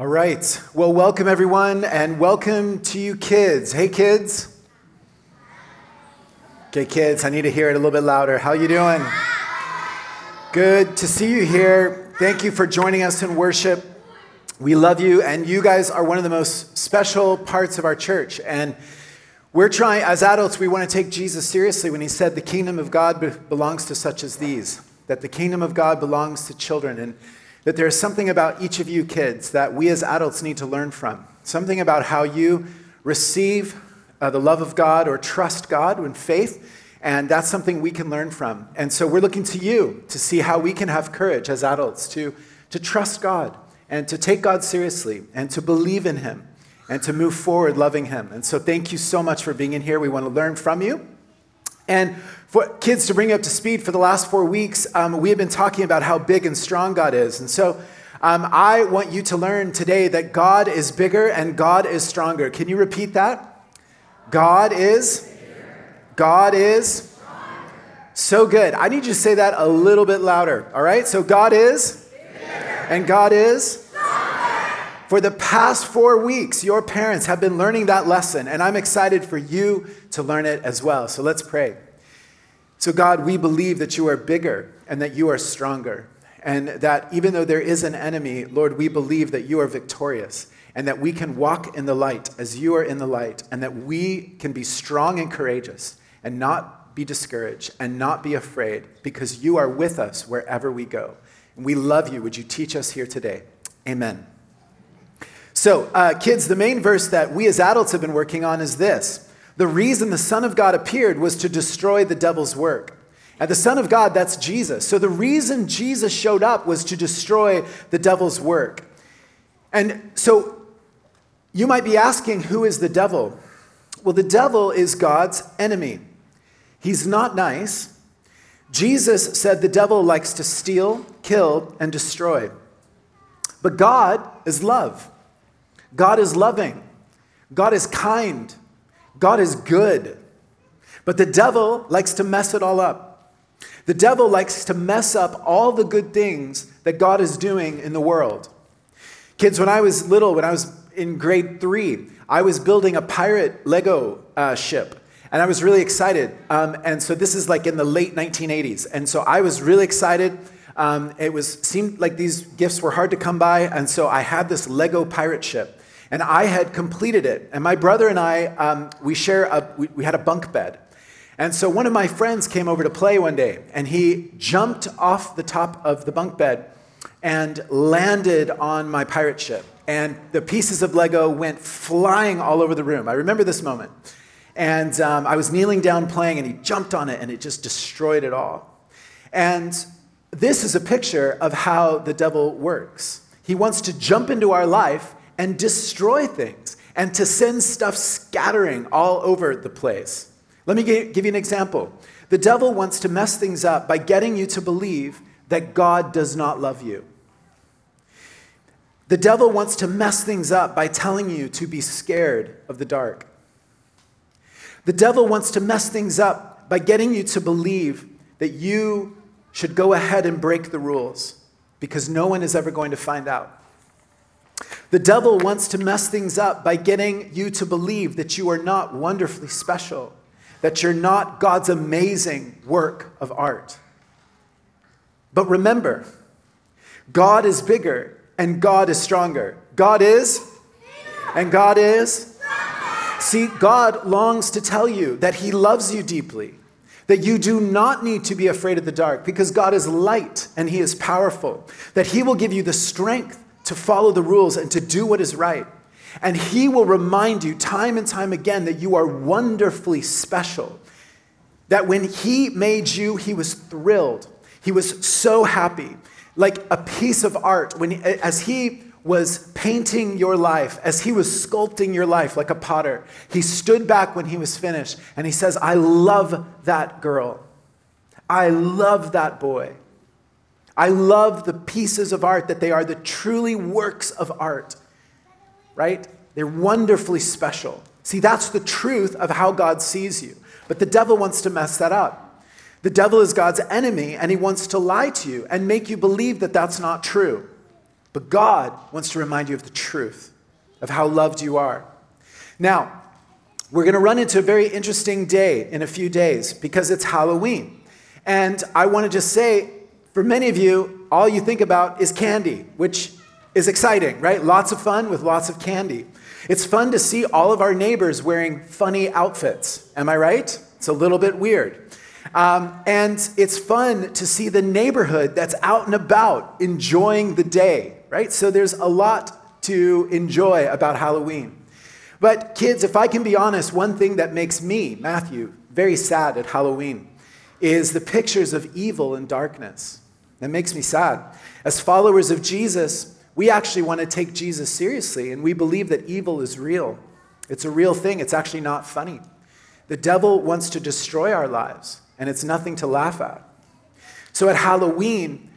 All right. Well, welcome everyone, and welcome to you kids. Hey, kids. Okay, kids, I need to hear it a little bit louder. How you doing? Good to see you here. Thank you for joining us in worship. We love you, and you guys are one of the most special parts of our church. And we're trying, as adults, we want to take Jesus seriously when he said the kingdom of God be- belongs to such as these, that the kingdom of God belongs to children. And that there's something about each of you kids that we as adults need to learn from. Something about how you receive uh, the love of God or trust God in faith. And that's something we can learn from. And so we're looking to you to see how we can have courage as adults to, to trust God and to take God seriously and to believe in Him and to move forward loving Him. And so thank you so much for being in here. We want to learn from you. And for kids to bring you up to speed, for the last four weeks, um, we have been talking about how big and strong God is. And so um, I want you to learn today that God is bigger and God is stronger. Can you repeat that? God is. God is. So good. I need you to say that a little bit louder. All right? So God is. And God is. For the past four weeks, your parents have been learning that lesson, and I'm excited for you to learn it as well. So let's pray. So, God, we believe that you are bigger and that you are stronger. And that even though there is an enemy, Lord, we believe that you are victorious and that we can walk in the light as you are in the light and that we can be strong and courageous and not be discouraged and not be afraid because you are with us wherever we go. And we love you. Would you teach us here today? Amen. So, uh, kids, the main verse that we as adults have been working on is this the reason the Son of God appeared was to destroy the devil's work. And the Son of God, that's Jesus. So the reason Jesus showed up was to destroy the devil's work. And so you might be asking, who is the devil? Well, the devil is God's enemy. He's not nice. Jesus said the devil likes to steal, kill, and destroy. But God is love. God is loving. God is kind. God is good. But the devil likes to mess it all up. The devil likes to mess up all the good things that God is doing in the world. Kids, when I was little, when I was in grade three, I was building a pirate Lego uh, ship. And I was really excited. Um, and so this is like in the late 1980s. And so I was really excited. Um, it was seemed like these gifts were hard to come by. And so I had this Lego pirate ship and I had completed it. And my brother and I, um, we share a, we, we had a bunk bed. And so one of my friends came over to play one day, and he jumped off the top of the bunk bed and landed on my pirate ship. And the pieces of Lego went flying all over the room. I remember this moment. And um, I was kneeling down playing, and he jumped on it, and it just destroyed it all. And this is a picture of how the devil works. He wants to jump into our life and destroy things and to send stuff scattering all over the place. Let me give you an example. The devil wants to mess things up by getting you to believe that God does not love you. The devil wants to mess things up by telling you to be scared of the dark. The devil wants to mess things up by getting you to believe that you should go ahead and break the rules because no one is ever going to find out. The devil wants to mess things up by getting you to believe that you are not wonderfully special, that you're not God's amazing work of art. But remember, God is bigger and God is stronger. God is, and God is. See, God longs to tell you that He loves you deeply, that you do not need to be afraid of the dark because God is light and He is powerful, that He will give you the strength to follow the rules and to do what is right. And He will remind you time and time again that you are wonderfully special. That when He made you, He was thrilled. He was so happy. Like a piece of art, when as He was painting your life, as He was sculpting your life like a potter, He stood back when He was finished and He says, I love that girl. I love that boy. I love the pieces of art that they are the truly works of art, right? They're wonderfully special. See, that's the truth of how God sees you. But the devil wants to mess that up. The devil is God's enemy, and he wants to lie to you and make you believe that that's not true. But God wants to remind you of the truth, of how loved you are. Now, we're going to run into a very interesting day in a few days because it's Halloween. And I want to just say, for many of you, all you think about is candy, which is exciting, right? Lots of fun with lots of candy. It's fun to see all of our neighbors wearing funny outfits. Am I right? It's a little bit weird. Um, and it's fun to see the neighborhood that's out and about enjoying the day, right? So there's a lot to enjoy about Halloween. But, kids, if I can be honest, one thing that makes me, Matthew, very sad at Halloween is the pictures of evil and darkness. That makes me sad. As followers of Jesus, we actually want to take Jesus seriously, and we believe that evil is real. It's a real thing, it's actually not funny. The devil wants to destroy our lives, and it's nothing to laugh at. So at Halloween,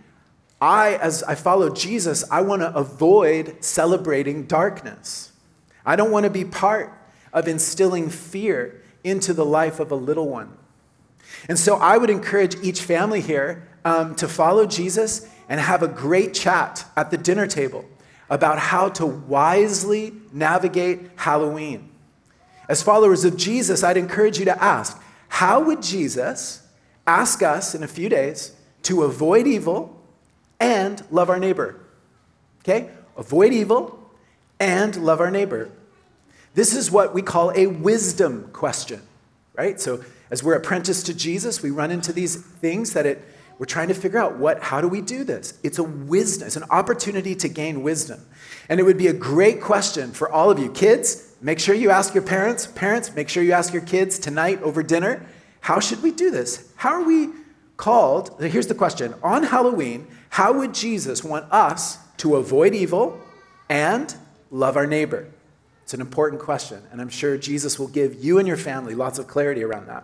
I, as I follow Jesus, I want to avoid celebrating darkness. I don't want to be part of instilling fear into the life of a little one. And so I would encourage each family here um, to follow Jesus and have a great chat at the dinner table about how to wisely navigate Halloween. As followers of Jesus, I'd encourage you to ask how would Jesus ask us in a few days to avoid evil and love our neighbor? Okay? Avoid evil and love our neighbor. This is what we call a wisdom question, right? So as we're apprenticed to Jesus, we run into these things that it we're trying to figure out what, how do we do this? It's a wisdom, it's an opportunity to gain wisdom. And it would be a great question for all of you. Kids, make sure you ask your parents. Parents, make sure you ask your kids tonight over dinner. How should we do this? How are we called? Here's the question On Halloween, how would Jesus want us to avoid evil and love our neighbor? It's an important question, and I'm sure Jesus will give you and your family lots of clarity around that.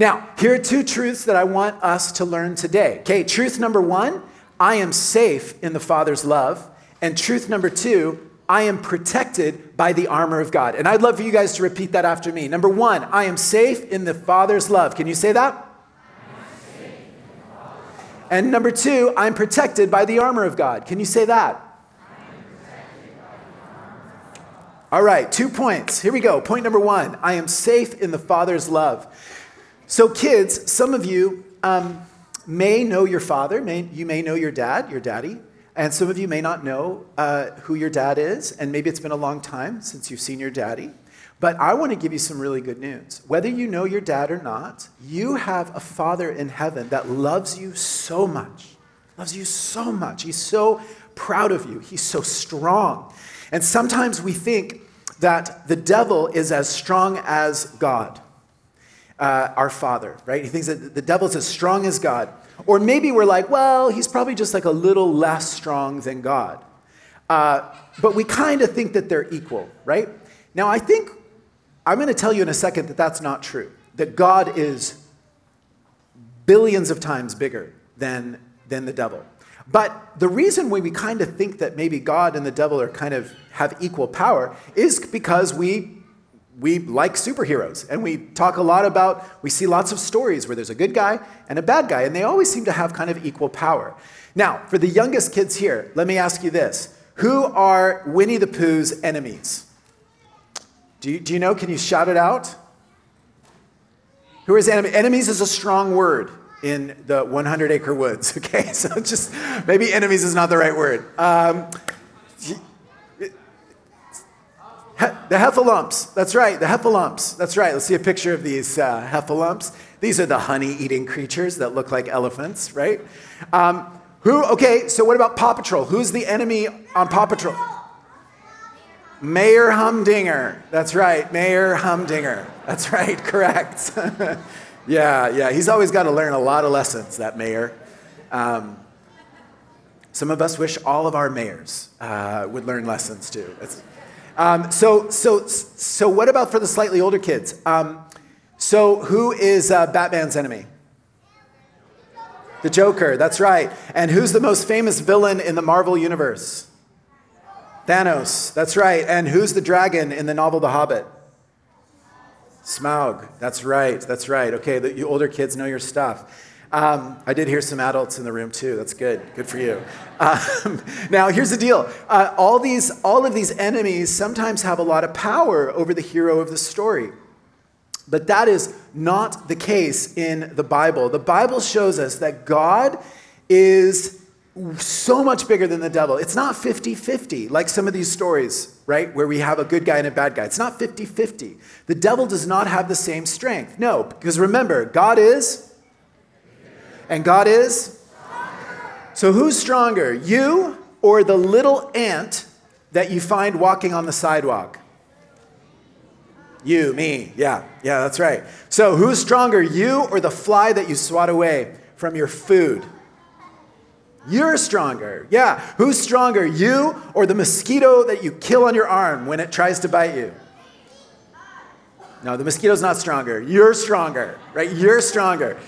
Now, here are two truths that I want us to learn today. Okay, truth number one I am safe in the Father's love. And truth number two, I am protected by the armor of God. And I'd love for you guys to repeat that after me. Number one, I am safe in the Father's love. Can you say that? And number two, I'm protected by the armor of God. Can you say that? All right, two points. Here we go. Point number one I am safe in the Father's love. So, kids, some of you um, may know your father, may, you may know your dad, your daddy, and some of you may not know uh, who your dad is, and maybe it's been a long time since you've seen your daddy. But I want to give you some really good news. Whether you know your dad or not, you have a father in heaven that loves you so much, loves you so much. He's so proud of you, he's so strong. And sometimes we think that the devil is as strong as God uh, our Father, right? He thinks that the devil's as strong as God. Or maybe we're like, well, he's probably just like a little less strong than God. Uh, but we kind of think that they're equal, right? Now, I think I'm going to tell you in a second that that's not true, that God is billions of times bigger than, than the devil. But the reason why we kind of think that maybe God and the devil are kind of have equal power is because we we like superheroes and we talk a lot about we see lots of stories where there's a good guy and a bad guy and they always seem to have kind of equal power. Now for the youngest kids here let me ask you this. Who are winnie the pooh's enemies? Do you, do you know? Can you shout it out? Who is enemy? Enemies is a strong word in the 100 acre woods okay? So just maybe enemies is not the right word. Um, the heffalumps. That's right, the heffalumps. That's right. Let's see a picture of these uh, heffalumps. These are the honey eating creatures that look like elephants, right? Um, who, okay, so what about Paw Patrol? Who's the enemy on Paw Patrol? Mayor Humdinger. That's right, Mayor Humdinger. That's right, correct. yeah, yeah, he's always got to learn a lot of lessons, that mayor. Um, some of us wish all of our mayors uh, would learn lessons too. That's, um, so, so, so what about for the slightly older kids? Um, so, who is uh, Batman's enemy? The Joker, that's right. And who's the most famous villain in the Marvel Universe? Thanos, that's right. And who's the dragon in the novel The Hobbit? Smaug, that's right, that's right. Okay, the, you older kids know your stuff. Um, I did hear some adults in the room too. That's good. Good for you. Um, now, here's the deal. Uh, all, these, all of these enemies sometimes have a lot of power over the hero of the story. But that is not the case in the Bible. The Bible shows us that God is so much bigger than the devil. It's not 50 50, like some of these stories, right, where we have a good guy and a bad guy. It's not 50 50. The devil does not have the same strength. No, because remember, God is, and God is. So who's stronger, you or the little ant that you find walking on the sidewalk? You, me, yeah, yeah, that's right. So, who's stronger, you or the fly that you swat away from your food? You're stronger. Yeah. Who's stronger, you or the mosquito that you kill on your arm when it tries to bite you? No, the mosquito's not stronger. You're stronger, right? You're stronger.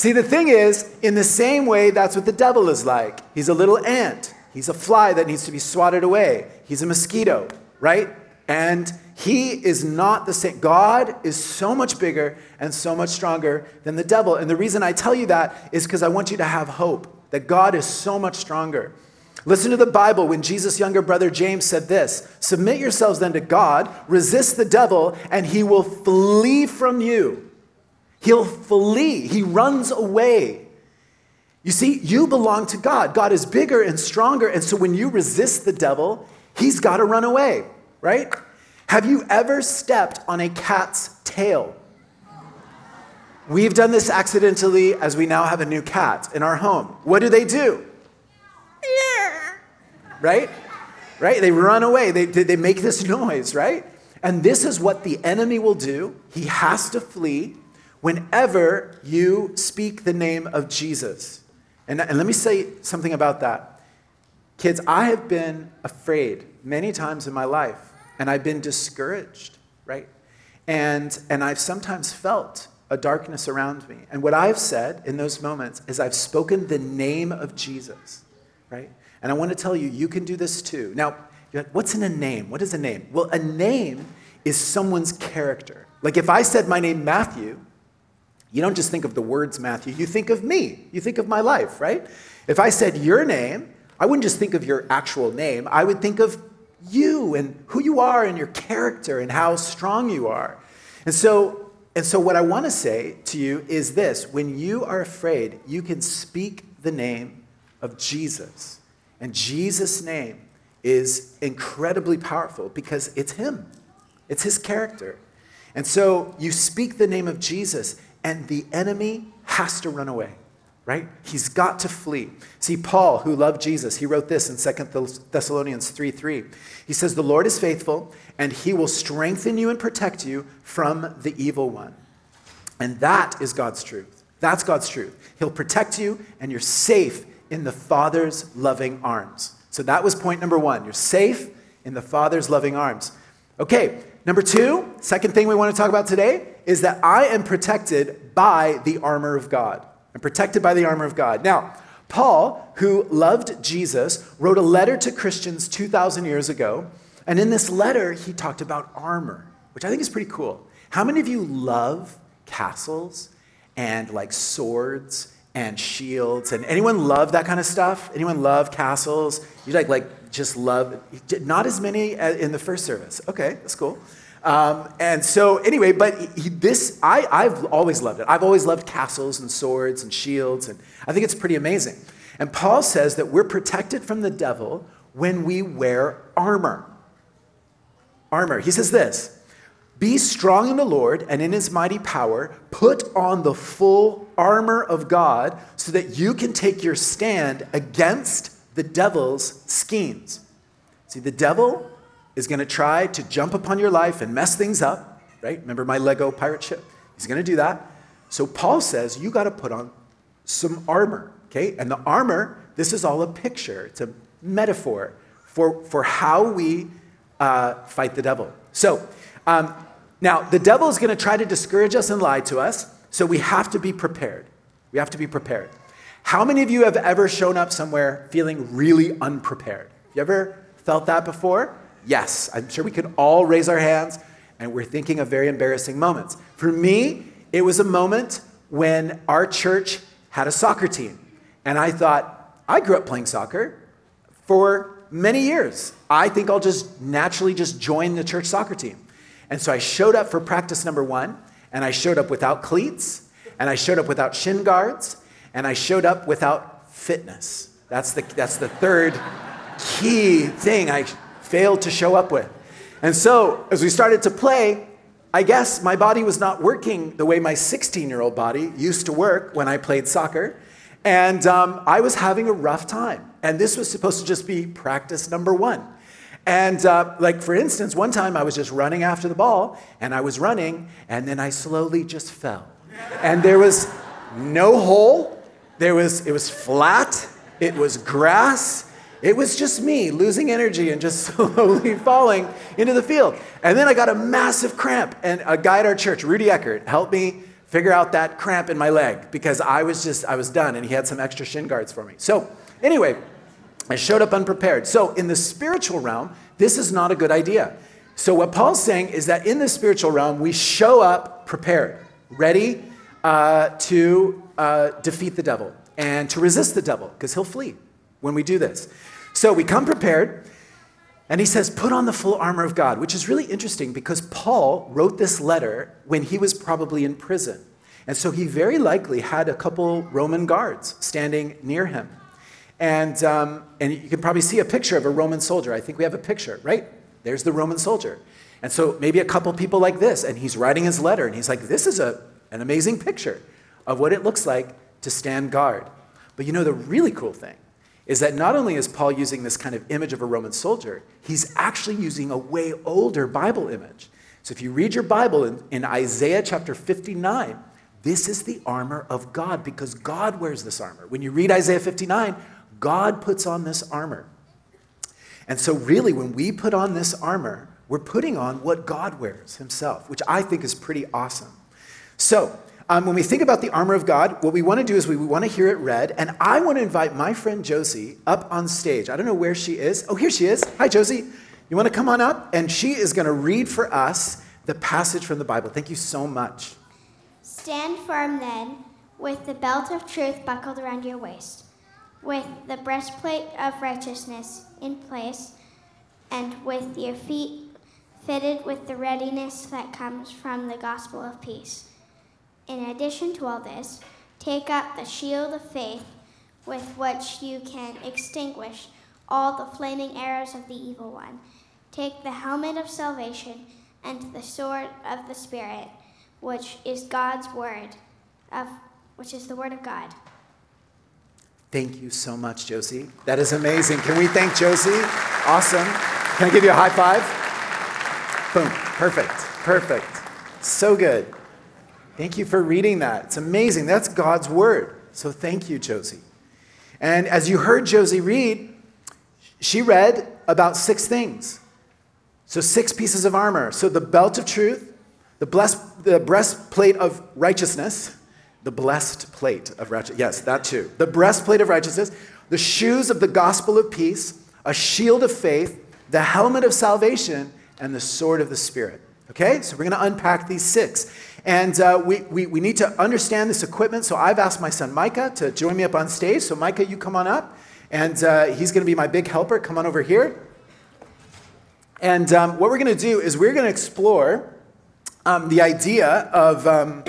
See, the thing is, in the same way, that's what the devil is like. He's a little ant, he's a fly that needs to be swatted away, he's a mosquito, right? And he is not the same. God is so much bigger and so much stronger than the devil. And the reason I tell you that is because I want you to have hope that God is so much stronger. Listen to the Bible when Jesus' younger brother James said this Submit yourselves then to God, resist the devil, and he will flee from you. He'll flee, he runs away. You see, you belong to God. God is bigger and stronger. And so when you resist the devil, he's got to run away, right? Have you ever stepped on a cat's tail? We've done this accidentally as we now have a new cat in our home. What do they do? Right? Right? They run away. They, they make this noise, right? And this is what the enemy will do. He has to flee whenever you speak the name of Jesus. And, and let me say something about that. Kids, I have been afraid many times in my life and I've been discouraged, right? And, and I've sometimes felt a darkness around me. And what I've said in those moments is I've spoken the name of Jesus, right? And I want to tell you, you can do this too. Now, like, what's in a name? What is a name? Well, a name is someone's character. Like if I said my name Matthew, you don't just think of the words Matthew, you think of me. You think of my life, right? If I said your name, I wouldn't just think of your actual name, I would think of you and who you are and your character and how strong you are. And so, and so what I want to say to you is this when you are afraid, you can speak the name of Jesus. And Jesus' name is incredibly powerful because it's Him, it's His character. And so you speak the name of Jesus, and the enemy has to run away right? He's got to flee. See, Paul, who loved Jesus, he wrote this in 2 Thessalonians 3 3. He says, The Lord is faithful, and he will strengthen you and protect you from the evil one. And that is God's truth. That's God's truth. He'll protect you, and you're safe in the Father's loving arms. So that was point number one. You're safe in the Father's loving arms. Okay, number two, second thing we want to talk about today is that I am protected by the armor of God and protected by the armor of God. Now, Paul, who loved Jesus, wrote a letter to Christians 2,000 years ago. And in this letter, he talked about armor, which I think is pretty cool. How many of you love castles and like swords and shields? And anyone love that kind of stuff? Anyone love castles? You like, like just love, not as many uh, in the first service. Okay, that's cool. Um, and so, anyway, but he, this, I, I've always loved it. I've always loved castles and swords and shields, and I think it's pretty amazing. And Paul says that we're protected from the devil when we wear armor. Armor. He says this Be strong in the Lord and in his mighty power. Put on the full armor of God so that you can take your stand against the devil's schemes. See, the devil is going to try to jump upon your life and mess things up, right? Remember my Lego pirate ship? He's going to do that. So Paul says you got to put on some armor, okay? And the armor, this is all a picture, it's a metaphor for, for how we uh, fight the devil. So um, now the devil is going to try to discourage us and lie to us, so we have to be prepared. We have to be prepared. How many of you have ever shown up somewhere feeling really unprepared? Have you ever felt that before? Yes, I'm sure we could all raise our hands, and we're thinking of very embarrassing moments. For me, it was a moment when our church had a soccer team. And I thought, I grew up playing soccer for many years. I think I'll just naturally just join the church soccer team. And so I showed up for practice number one, and I showed up without cleats, and I showed up without shin guards, and I showed up without fitness. That's the, that's the third key thing I failed to show up with. And so as we started to play, I guess my body was not working the way my 16 year old body used to work when I played soccer. And um, I was having a rough time. And this was supposed to just be practice number one. And uh, like for instance, one time I was just running after the ball and I was running and then I slowly just fell. And there was no hole. There was, it was flat. It was grass. It was just me losing energy and just slowly falling into the field. And then I got a massive cramp, and a guy at our church, Rudy Eckert, helped me figure out that cramp in my leg because I was just, I was done, and he had some extra shin guards for me. So, anyway, I showed up unprepared. So, in the spiritual realm, this is not a good idea. So, what Paul's saying is that in the spiritual realm, we show up prepared, ready uh, to uh, defeat the devil and to resist the devil because he'll flee when we do this. So we come prepared, and he says, Put on the full armor of God, which is really interesting because Paul wrote this letter when he was probably in prison. And so he very likely had a couple Roman guards standing near him. And, um, and you can probably see a picture of a Roman soldier. I think we have a picture, right? There's the Roman soldier. And so maybe a couple people like this, and he's writing his letter, and he's like, This is a, an amazing picture of what it looks like to stand guard. But you know, the really cool thing is that not only is Paul using this kind of image of a Roman soldier, he's actually using a way older Bible image. So if you read your Bible in, in, Isaiah chapter 59, this is the armor of God because God wears this armor. When you read Isaiah 59, God puts on this armor. And so, really, when we put on this armor, we're putting on what God wears himself, which I think is pretty awesome. So, um, when we think about the armor of God, what we want to do is we, we want to hear it read. And I want to invite my friend Josie up on stage. I don't know where she is. Oh, here she is. Hi, Josie. You want to come on up? And she is going to read for us the passage from the Bible. Thank you so much. Stand firm then, with the belt of truth buckled around your waist, with the breastplate of righteousness in place, and with your feet fitted with the readiness that comes from the gospel of peace. In addition to all this, take up the shield of faith with which you can extinguish all the flaming arrows of the evil one. Take the helmet of salvation and the sword of the Spirit, which is God's word, of which is the word of God. Thank you so much, Josie. That is amazing. Can we thank Josie? Awesome. Can I give you a high five? Boom. Perfect. Perfect. So good. Thank you for reading that. It's amazing. That's God's word. So thank you, Josie. And as you heard Josie read, she read about six things. So, six pieces of armor. So, the belt of truth, the, blessed, the breastplate of righteousness, the blessed plate of righteousness. Yes, that too. The breastplate of righteousness, the shoes of the gospel of peace, a shield of faith, the helmet of salvation, and the sword of the Spirit. Okay, so we're going to unpack these six. And uh, we, we, we need to understand this equipment. So I've asked my son Micah to join me up on stage. So, Micah, you come on up. And uh, he's going to be my big helper. Come on over here. And um, what we're going to do is we're going to explore um, the idea of, um,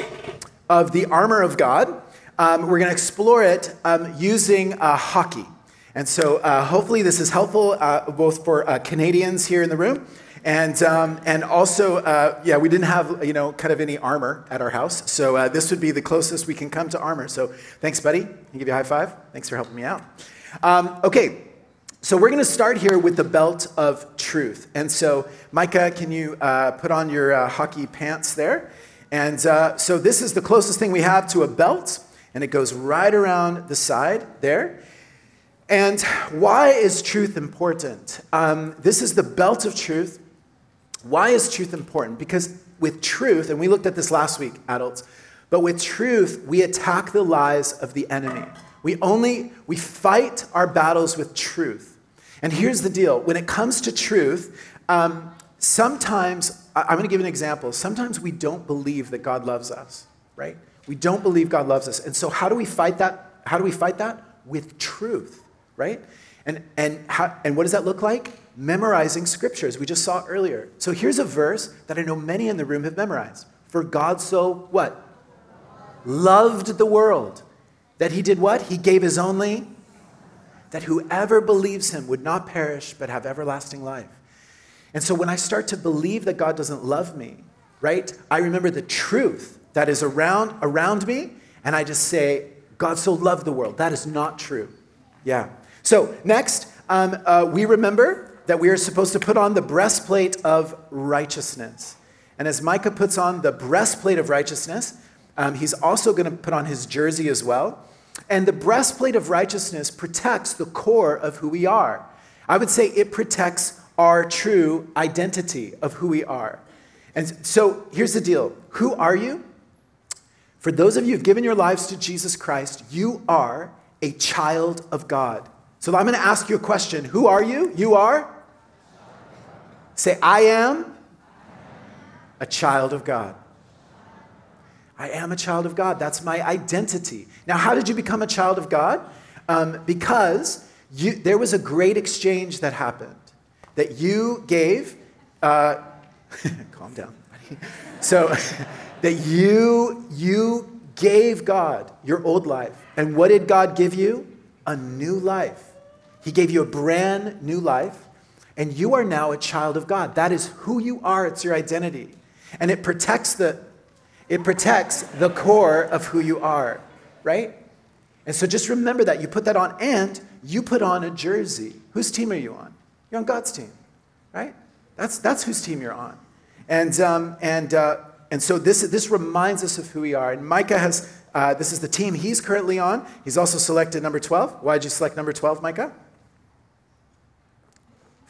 of the armor of God. Um, we're going to explore it um, using uh, hockey. And so uh, hopefully this is helpful uh, both for uh, Canadians here in the room and, um, and also, uh, yeah, we didn't have, you know, kind of any armor at our house. So uh, this would be the closest we can come to armor. So thanks, buddy. I give you a high five? Thanks for helping me out. Um, okay, so we're going to start here with the belt of truth. And so, Micah, can you uh, put on your uh, hockey pants there? And uh, so this is the closest thing we have to a belt, and it goes right around the side there. And why is truth important? Um, this is the belt of truth. Why is truth important? Because with truth, and we looked at this last week, adults, but with truth, we attack the lies of the enemy. We only, we fight our battles with truth. And here's the deal when it comes to truth, um, sometimes, I'm going to give an example. Sometimes we don't believe that God loves us, right? We don't believe God loves us. And so, how do we fight that? How do we fight that? With truth, right? And, and, how, and what does that look like? Memorizing scriptures, we just saw earlier. So, here's a verse that I know many in the room have memorized. For God so what? Loved the world. That he did what? He gave his only that whoever believes him would not perish but have everlasting life. And so when I start to believe that God doesn't love me, right? I remember the truth that is around around me and I just say God so loved the world. That is not true. Yeah. So, next, um, uh, we remember that we are supposed to put on the breastplate of righteousness. And as Micah puts on the breastplate of righteousness, um, he's also going to put on his jersey as well. And the breastplate of righteousness protects the core of who we are. I would say it protects our true identity of who we are. And so here's the deal Who are you? For those of you who've given your lives to Jesus Christ, you are a child of God. So I'm going to ask you a question Who are you? You are? Say, I am a child of God. I am a child of God. That's my identity. Now, how did you become a child of God? Um, because you, there was a great exchange that happened that you gave. Uh, calm down. so, that you you gave God your old life, and what did God give you? A new life. He gave you a brand new life, and you are now a child of God. That is who you are. It's your identity, and it protects the it protects the core of who you are, right? And so just remember that. You put that on, and you put on a jersey. Whose team are you on? You're on God's team, right? That's, that's whose team you're on. And, um, and, uh, and so this, this reminds us of who we are. And Micah has, uh, this is the team he's currently on. He's also selected number 12. Why did you select number 12, Micah?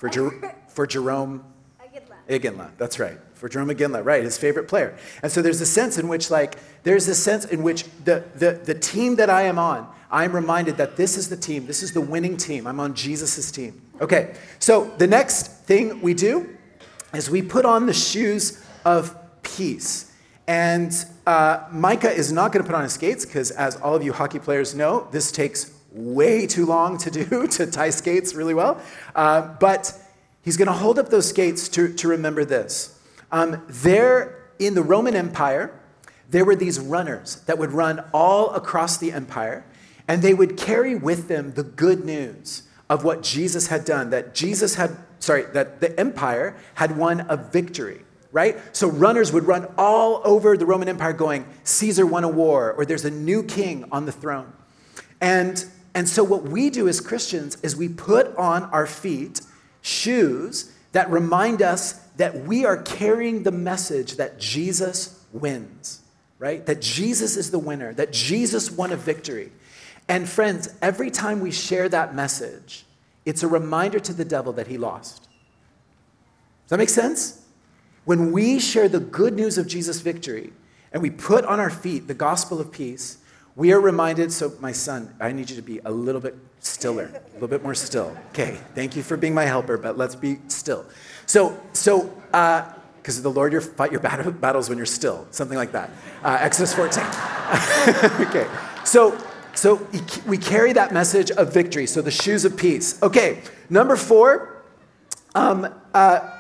For, Jer- for Jarome Iginla. That's right for Jerome McGinley, right, his favorite player. And so there's a sense in which, like, there's a sense in which the, the, the team that I am on, I'm reminded that this is the team, this is the winning team. I'm on Jesus' team. Okay, so the next thing we do is we put on the shoes of peace. And uh, Micah is not going to put on his skates because, as all of you hockey players know, this takes way too long to do to tie skates really well. Uh, but he's going to hold up those skates to, to remember this um, there in the Roman Empire, there were these runners that would run all across the empire, and they would carry with them the good news of what Jesus had done, that Jesus had, sorry, that the empire had won a victory, right? So runners would run all over the Roman Empire going, Caesar won a war, or there's a new king on the throne. And, and so what we do as Christians is we put on our feet shoes that remind us that we are carrying the message that Jesus wins, right? That Jesus is the winner, that Jesus won a victory. And friends, every time we share that message, it's a reminder to the devil that he lost. Does that make sense? When we share the good news of Jesus' victory and we put on our feet the gospel of peace, we are reminded. So, my son, I need you to be a little bit stiller, a little bit more still. Okay, thank you for being my helper, but let's be still. So, so because uh, the Lord your, fight your battle, battles when you're still, something like that. Uh, Exodus 14. okay, so so we carry that message of victory. So the shoes of peace. Okay, number four. Um, uh,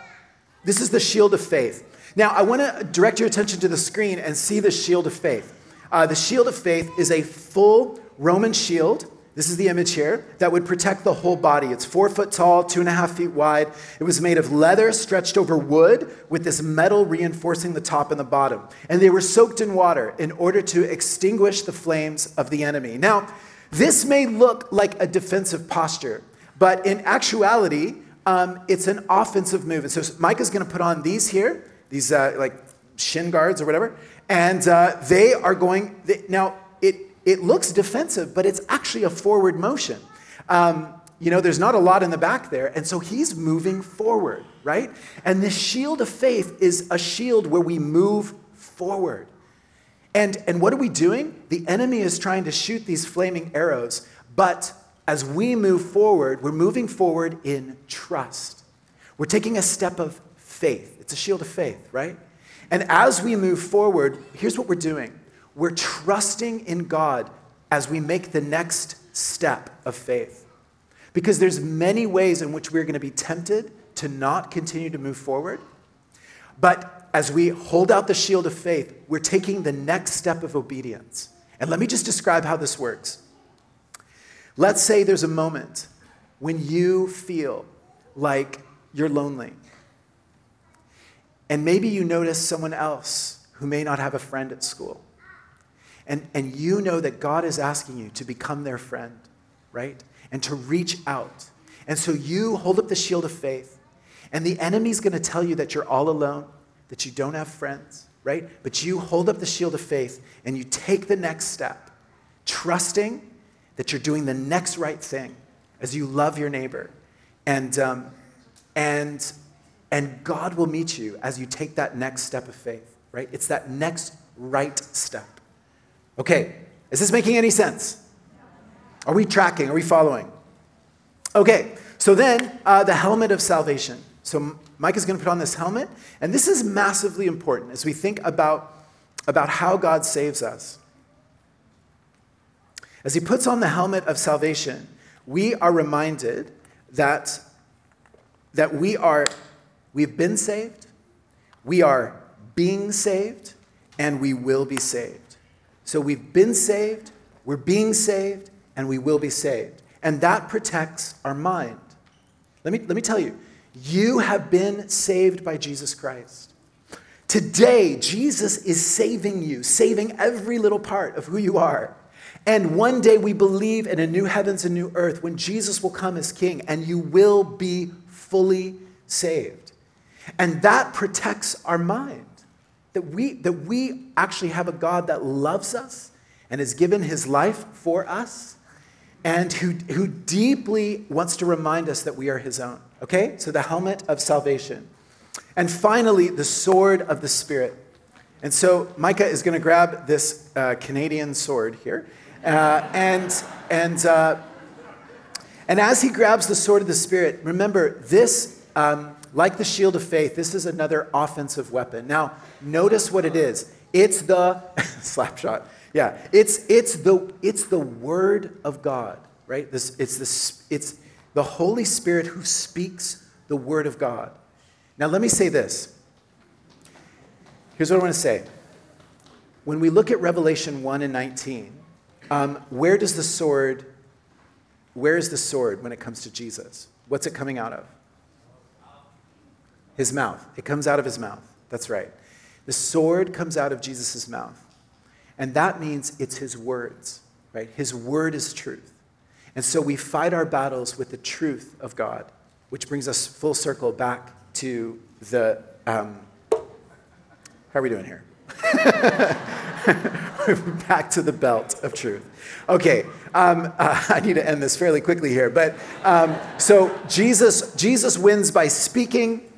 this is the shield of faith. Now I want to direct your attention to the screen and see the shield of faith. Uh, the shield of faith is a full Roman shield this is the image here that would protect the whole body. It's four foot tall, two and a half feet wide. It was made of leather stretched over wood with this metal reinforcing the top and the bottom. And they were soaked in water in order to extinguish the flames of the enemy. Now, this may look like a defensive posture, but in actuality, um, it's an offensive move. And so Micah's going to put on these here, these uh, like shin guards or whatever, and uh, they are going. They, now, it it looks defensive, but it's actually a forward motion. Um, you know, there's not a lot in the back there, and so he's moving forward, right? And the shield of faith is a shield where we move forward. And, and what are we doing? The enemy is trying to shoot these flaming arrows, but as we move forward, we're moving forward in trust. We're taking a step of faith. It's a shield of faith, right? And as we move forward, here's what we're doing we're trusting in God as we make the next step of faith. Because there's many ways in which we're going to be tempted to not continue to move forward. But as we hold out the shield of faith, we're taking the next step of obedience. And let me just describe how this works. Let's say there's a moment when you feel like you're lonely. And maybe you notice someone else who may not have a friend at school. And, and you know that God is asking you to become their friend, right? And to reach out. And so you hold up the shield of faith, and the enemy's going to tell you that you're all alone, that you don't have friends, right? But you hold up the shield of faith and you take the next step, trusting that you're doing the next right thing as you love your neighbor. And, um, and, and God will meet you as you take that next step of faith, right? It's that next right step. Okay, is this making any sense? Are we tracking? Are we following? Okay, so then uh, the helmet of salvation. So Mike is going to put on this helmet, and this is massively important as we think about, about how God saves us. As he puts on the helmet of salvation, we are reminded that, that we are, we've been saved, we are being saved, and we will be saved. So we've been saved, we're being saved, and we will be saved. And that protects our mind. Let me, let me tell you, you have been saved by Jesus Christ. Today, Jesus is saving you, saving every little part of who you are. And one day we believe in a new heavens and new earth when Jesus will come as king and you will be fully saved. And that protects our mind. That we, that we actually have a God that loves us and has given his life for us and who, who deeply wants to remind us that we are his own. Okay? So the helmet of salvation. And finally, the sword of the Spirit. And so Micah is going to grab this uh, Canadian sword here. Uh, and, and, uh, and as he grabs the sword of the Spirit, remember, this, um, like the shield of faith, this is another offensive weapon. Now, notice what it is it's the slap shot. Yeah, it's, it's, the, it's the word of God, right? This, it's, the, it's the Holy Spirit who speaks the word of God. Now, let me say this. Here's what I want to say. When we look at Revelation 1 and 19, um, where does the sword, where is the sword when it comes to Jesus? What's it coming out of? His mouth. It comes out of his mouth. That's right. The sword comes out of Jesus' mouth. And that means it's his words, right? His word is truth. And so we fight our battles with the truth of God, which brings us full circle back to the. Um, how are we doing here? back to the belt of truth. Okay, um, uh, I need to end this fairly quickly here, but um, so Jesus, Jesus wins by speaking,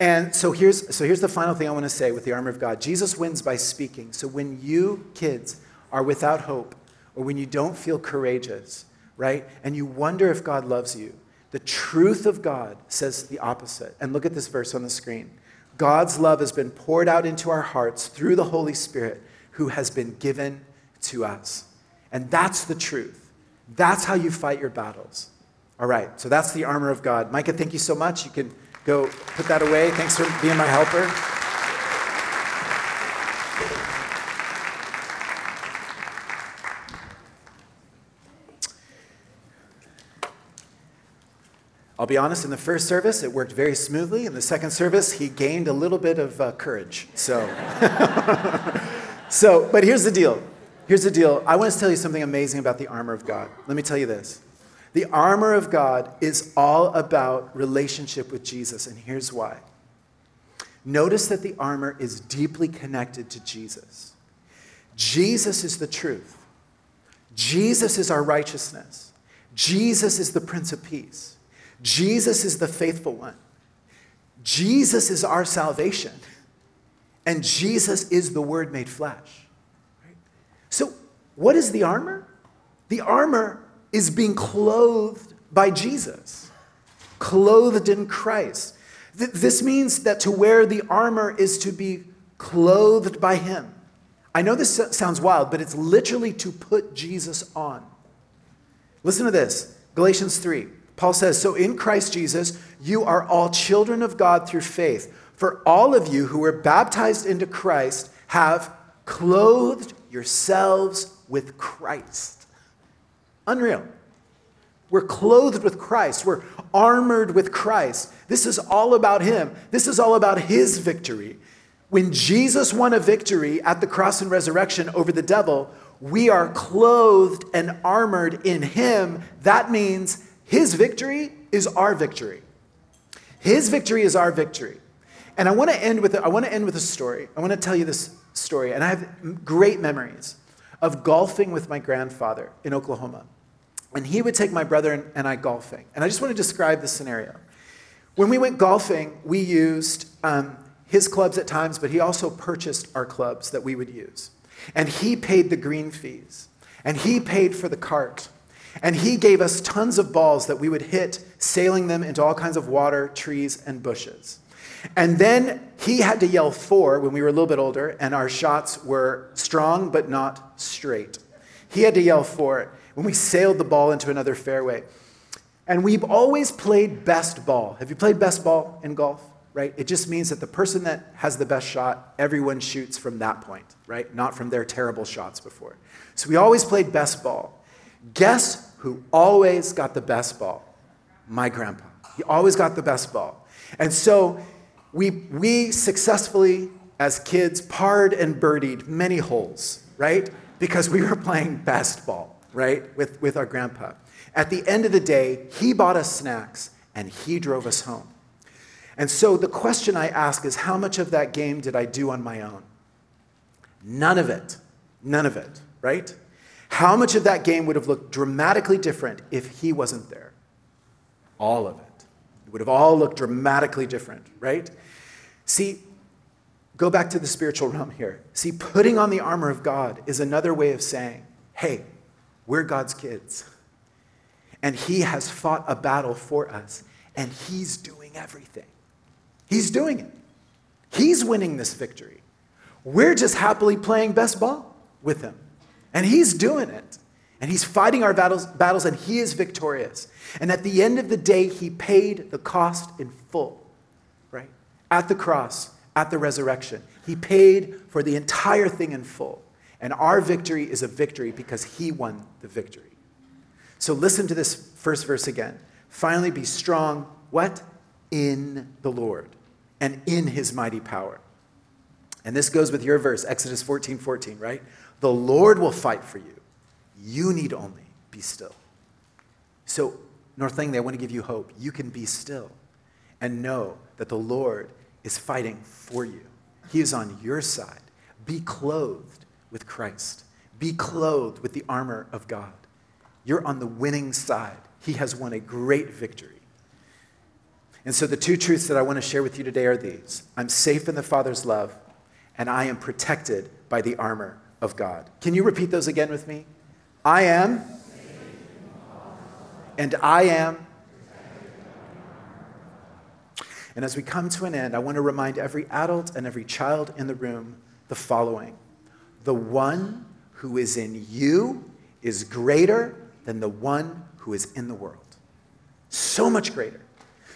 and so here's so here's the final thing I want to say with the armor of God. Jesus wins by speaking. So when you kids are without hope, or when you don't feel courageous, right, and you wonder if God loves you, the truth of God says the opposite. And look at this verse on the screen. God's love has been poured out into our hearts through the Holy Spirit who has been given to us. And that's the truth. That's how you fight your battles. All right, so that's the armor of God. Micah, thank you so much. You can go put that away. Thanks for being my helper. I'll be honest, in the first service, it worked very smoothly. In the second service, he gained a little bit of uh, courage. So. So, but here's the deal. Here's the deal. I want to tell you something amazing about the armor of God. Let me tell you this. The armor of God is all about relationship with Jesus, and here's why. Notice that the armor is deeply connected to Jesus. Jesus is the truth. Jesus is our righteousness. Jesus is the Prince of Peace. Jesus is the faithful one. Jesus is our salvation. And Jesus is the Word made flesh. So, what is the armor? The armor is being clothed by Jesus, clothed in Christ. Th- this means that to wear the armor is to be clothed by Him. I know this sounds wild, but it's literally to put Jesus on. Listen to this Galatians 3. Paul says, So in Christ Jesus, you are all children of God through faith. For all of you who were baptized into Christ have clothed yourselves with Christ. Unreal. We're clothed with Christ. We're armored with Christ. This is all about Him. This is all about His victory. When Jesus won a victory at the cross and resurrection over the devil, we are clothed and armored in Him. That means His victory is our victory. His victory is our victory. And I want to end with I want to end with a story. I want to tell you this story. And I have great memories of golfing with my grandfather in Oklahoma. And he would take my brother and I golfing. And I just want to describe the scenario. When we went golfing, we used um, his clubs at times, but he also purchased our clubs that we would use. And he paid the green fees. And he paid for the cart. And he gave us tons of balls that we would hit, sailing them into all kinds of water, trees, and bushes. And then he had to yell fore when we were a little bit older, and our shots were strong but not straight. He had to yell fore when we sailed the ball into another fairway. And we've always played best ball. Have you played best ball in golf? Right? It just means that the person that has the best shot, everyone shoots from that point, right? Not from their terrible shots before. So we always played best ball. Guess who always got the best ball? My grandpa. He always got the best ball. And so we, we successfully, as kids, parred and birdied many holes, right? Because we were playing best ball, right, with, with our grandpa. At the end of the day, he bought us snacks and he drove us home. And so the question I ask is how much of that game did I do on my own? None of it. None of it, right? How much of that game would have looked dramatically different if he wasn't there? All of it. It would have all looked dramatically different, right? See, go back to the spiritual realm here. See, putting on the armor of God is another way of saying, hey, we're God's kids. And He has fought a battle for us, and He's doing everything. He's doing it. He's winning this victory. We're just happily playing best ball with Him, and He's doing it. And He's fighting our battles, battles, and He is victorious. And at the end of the day, He paid the cost in full, right? At the cross, at the resurrection. He paid for the entire thing in full. And our victory is a victory because He won the victory. So listen to this first verse again. Finally, be strong, what? In the Lord and in his mighty power. And this goes with your verse, Exodus 14 14, right? The Lord will fight for you. You need only be still. So, North Langley, I want to give you hope. You can be still and know that the Lord is fighting for you. He is on your side. Be clothed with Christ, be clothed with the armor of God. You're on the winning side. He has won a great victory. And so, the two truths that I want to share with you today are these I'm safe in the Father's love, and I am protected by the armor of God. Can you repeat those again with me? I am, and I am. And as we come to an end, I want to remind every adult and every child in the room the following The one who is in you is greater than the one who is in the world. So much greater.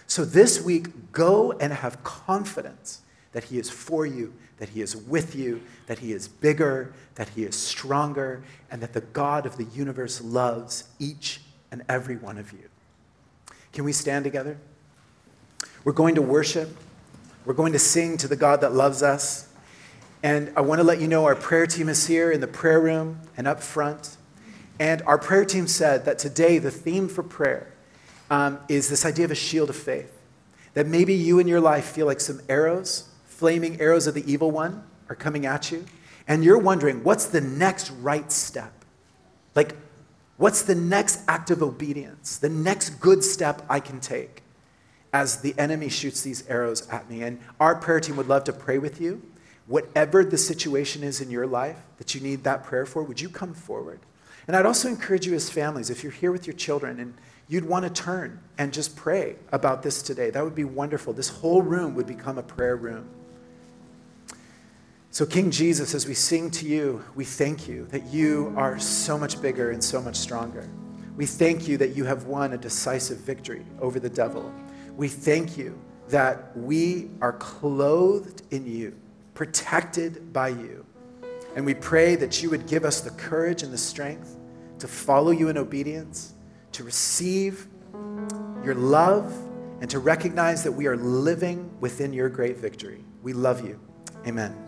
So this week, go and have confidence that He is for you, that He is with you, that He is bigger, that He is stronger, and that the God of the universe loves each and every one of you. Can we stand together? We're going to worship. We're going to sing to the God that loves us. And I want to let you know our prayer team is here in the prayer room and up front. And our prayer team said that today the theme for prayer um, is this idea of a shield of faith. That maybe you in your life feel like some arrows, flaming arrows of the evil one, are coming at you. And you're wondering, what's the next right step? Like, what's the next act of obedience? The next good step I can take as the enemy shoots these arrows at me? And our prayer team would love to pray with you. Whatever the situation is in your life that you need that prayer for, would you come forward? And I'd also encourage you as families, if you're here with your children and you'd want to turn and just pray about this today, that would be wonderful. This whole room would become a prayer room. So, King Jesus, as we sing to you, we thank you that you are so much bigger and so much stronger. We thank you that you have won a decisive victory over the devil. We thank you that we are clothed in you, protected by you. And we pray that you would give us the courage and the strength to follow you in obedience, to receive your love, and to recognize that we are living within your great victory. We love you. Amen.